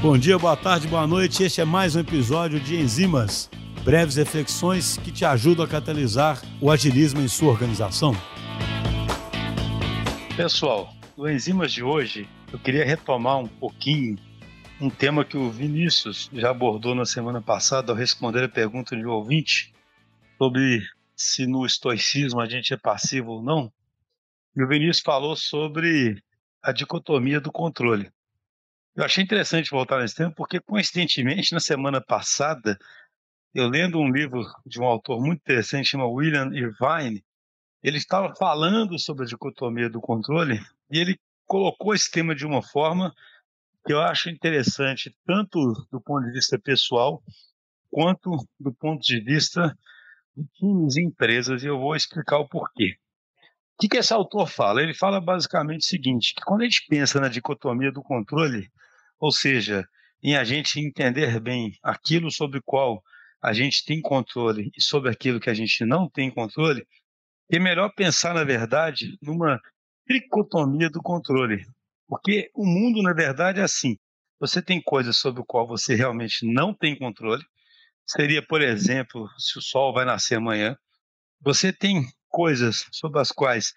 Bom dia, boa tarde, boa noite. Este é mais um episódio de Enzimas, breves reflexões que te ajudam a catalisar o agilismo em sua organização. Pessoal, no Enzimas de hoje, eu queria retomar um pouquinho um tema que o Vinícius já abordou na semana passada ao responder a pergunta de um ouvinte sobre se no estoicismo a gente é passivo ou não. E o Vinícius falou sobre a dicotomia do controle. Eu achei interessante voltar nesse tema porque, coincidentemente, na semana passada, eu lendo um livro de um autor muito interessante, chama William Irvine, ele estava falando sobre a dicotomia do controle e ele colocou esse tema de uma forma que eu acho interessante, tanto do ponto de vista pessoal, quanto do ponto de vista de times e empresas, e eu vou explicar o porquê. O que, que esse autor fala? Ele fala basicamente o seguinte, que quando a gente pensa na dicotomia do controle, ou seja, em a gente entender bem aquilo sobre o qual a gente tem controle e sobre aquilo que a gente não tem controle, é melhor pensar, na verdade, numa tricotomia do controle. Porque o mundo, na verdade, é assim. Você tem coisas sobre o qual você realmente não tem controle. Seria, por exemplo, se o sol vai nascer amanhã. Você tem coisas sobre as quais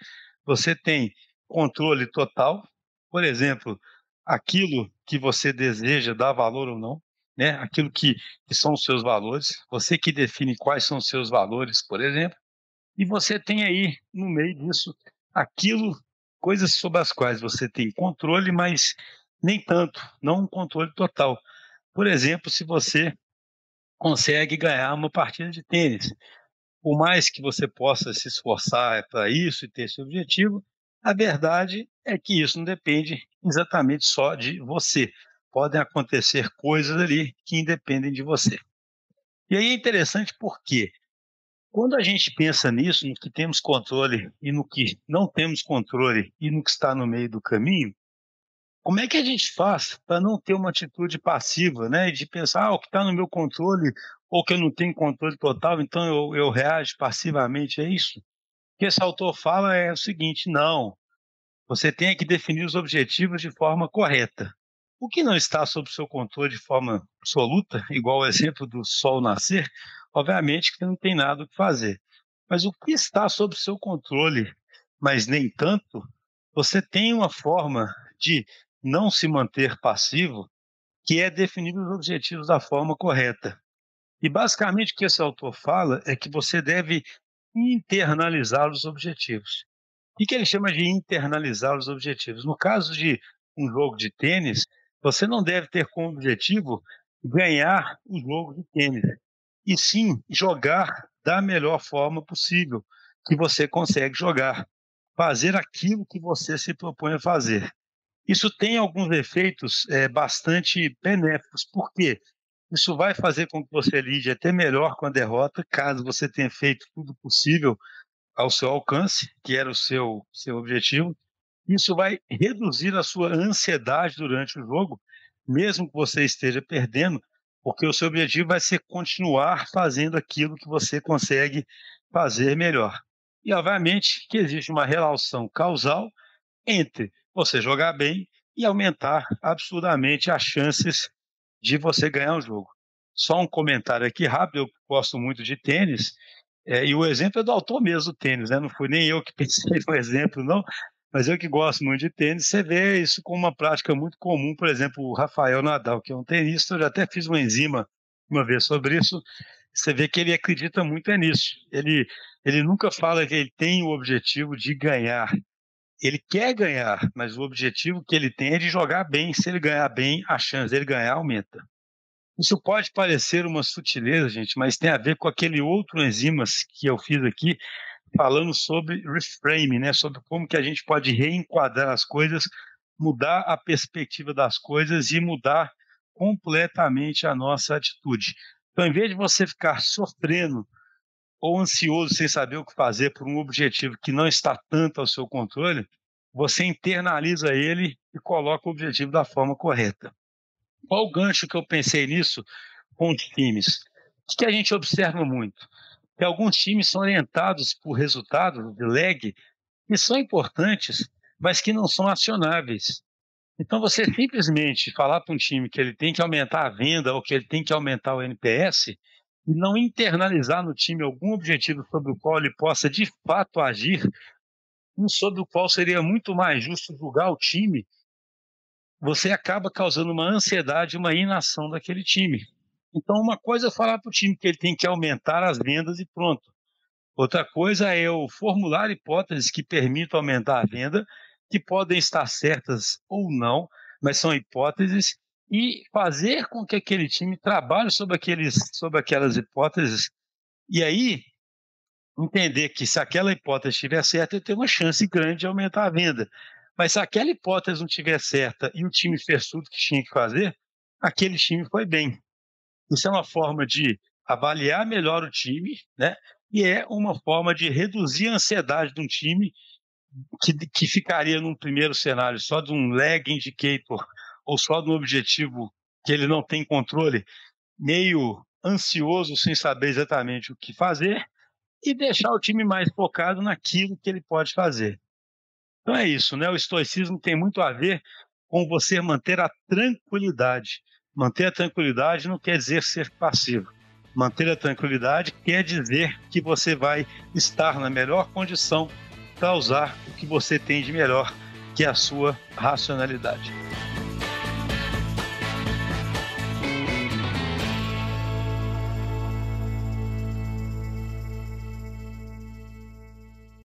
você tem controle total. Por exemplo, aquilo que você deseja dar valor ou não, né? Aquilo que, que são os seus valores, você que define quais são os seus valores, por exemplo, e você tem aí no meio disso aquilo, coisas sobre as quais você tem controle, mas nem tanto, não um controle total. Por exemplo, se você consegue ganhar uma partida de tênis, por mais que você possa se esforçar para isso e ter esse objetivo, a verdade é que isso não depende exatamente só de você. Podem acontecer coisas ali que independem de você. E aí é interessante porque quando a gente pensa nisso, no que temos controle e no que não temos controle e no que está no meio do caminho, como é que a gente faz para não ter uma atitude passiva, né? De pensar, ah, o que está no meu controle ou que eu não tenho controle total, então eu, eu reajo passivamente, é isso? Que esse autor fala é o seguinte: não, você tem que definir os objetivos de forma correta. O que não está sob seu controle de forma absoluta, igual o exemplo do sol nascer, obviamente que não tem nada o que fazer. Mas o que está sob seu controle, mas nem tanto, você tem uma forma de não se manter passivo, que é definir os objetivos da forma correta. E basicamente o que esse autor fala é que você deve internalizar os objetivos. O que ele chama de internalizar os objetivos? No caso de um jogo de tênis, você não deve ter como objetivo ganhar o jogo de tênis, e sim jogar da melhor forma possível que você consegue jogar, fazer aquilo que você se propõe a fazer. Isso tem alguns efeitos é, bastante benéficos, por quê? Isso vai fazer com que você lide até melhor com a derrota, caso você tenha feito tudo possível ao seu alcance, que era o seu, seu objetivo. Isso vai reduzir a sua ansiedade durante o jogo, mesmo que você esteja perdendo, porque o seu objetivo vai ser continuar fazendo aquilo que você consegue fazer melhor. E, obviamente, que existe uma relação causal entre você jogar bem e aumentar absurdamente as chances de você ganhar um jogo. Só um comentário aqui rápido, eu gosto muito de tênis, é, e o exemplo é do autor mesmo do tênis, né? não fui nem eu que pensei no exemplo, não, mas eu que gosto muito de tênis, você vê isso como uma prática muito comum, por exemplo, o Rafael Nadal, que é um tenista, eu já até fiz uma enzima uma vez sobre isso, você vê que ele acredita muito é nisso. Ele, ele nunca fala que ele tem o objetivo de ganhar, ele quer ganhar, mas o objetivo que ele tem é de jogar bem. Se ele ganhar bem, a chance dele ganhar aumenta. Isso pode parecer uma sutileza, gente, mas tem a ver com aquele outro enzimas que eu fiz aqui, falando sobre reframe, né? Sobre como que a gente pode reenquadrar as coisas, mudar a perspectiva das coisas e mudar completamente a nossa atitude. Então, em vez de você ficar sofrendo ou ansioso sem saber o que fazer por um objetivo que não está tanto ao seu controle, você internaliza ele e coloca o objetivo da forma correta. Qual o gancho que eu pensei nisso com os times? O que a gente observa muito? Que alguns times são orientados por resultados de lag que são importantes, mas que não são acionáveis. Então, você simplesmente falar para um time que ele tem que aumentar a venda ou que ele tem que aumentar o NPS e não internalizar no time algum objetivo sobre o qual ele possa de fato agir, um sobre o qual seria muito mais justo julgar o time, você acaba causando uma ansiedade, uma inação daquele time. Então, uma coisa é falar para o time que ele tem que aumentar as vendas e pronto. Outra coisa é eu formular hipóteses que permitam aumentar a venda que podem estar certas ou não, mas são hipóteses, e fazer com que aquele time trabalhe sobre, aqueles, sobre aquelas hipóteses, e aí entender que se aquela hipótese estiver certa, eu tenho uma chance grande de aumentar a venda. Mas se aquela hipótese não estiver certa e o time fez tudo que tinha que fazer, aquele time foi bem. Isso é uma forma de avaliar melhor o time, né? E é uma forma de reduzir a ansiedade de um time que, que ficaria num primeiro cenário só de um lag indicator ou só um objetivo que ele não tem controle, meio ansioso sem saber exatamente o que fazer, e deixar o time mais focado naquilo que ele pode fazer. Então é isso, né? O estoicismo tem muito a ver com você manter a tranquilidade. Manter a tranquilidade não quer dizer ser passivo. Manter a tranquilidade quer dizer que você vai estar na melhor condição para usar o que você tem de melhor, que é a sua racionalidade.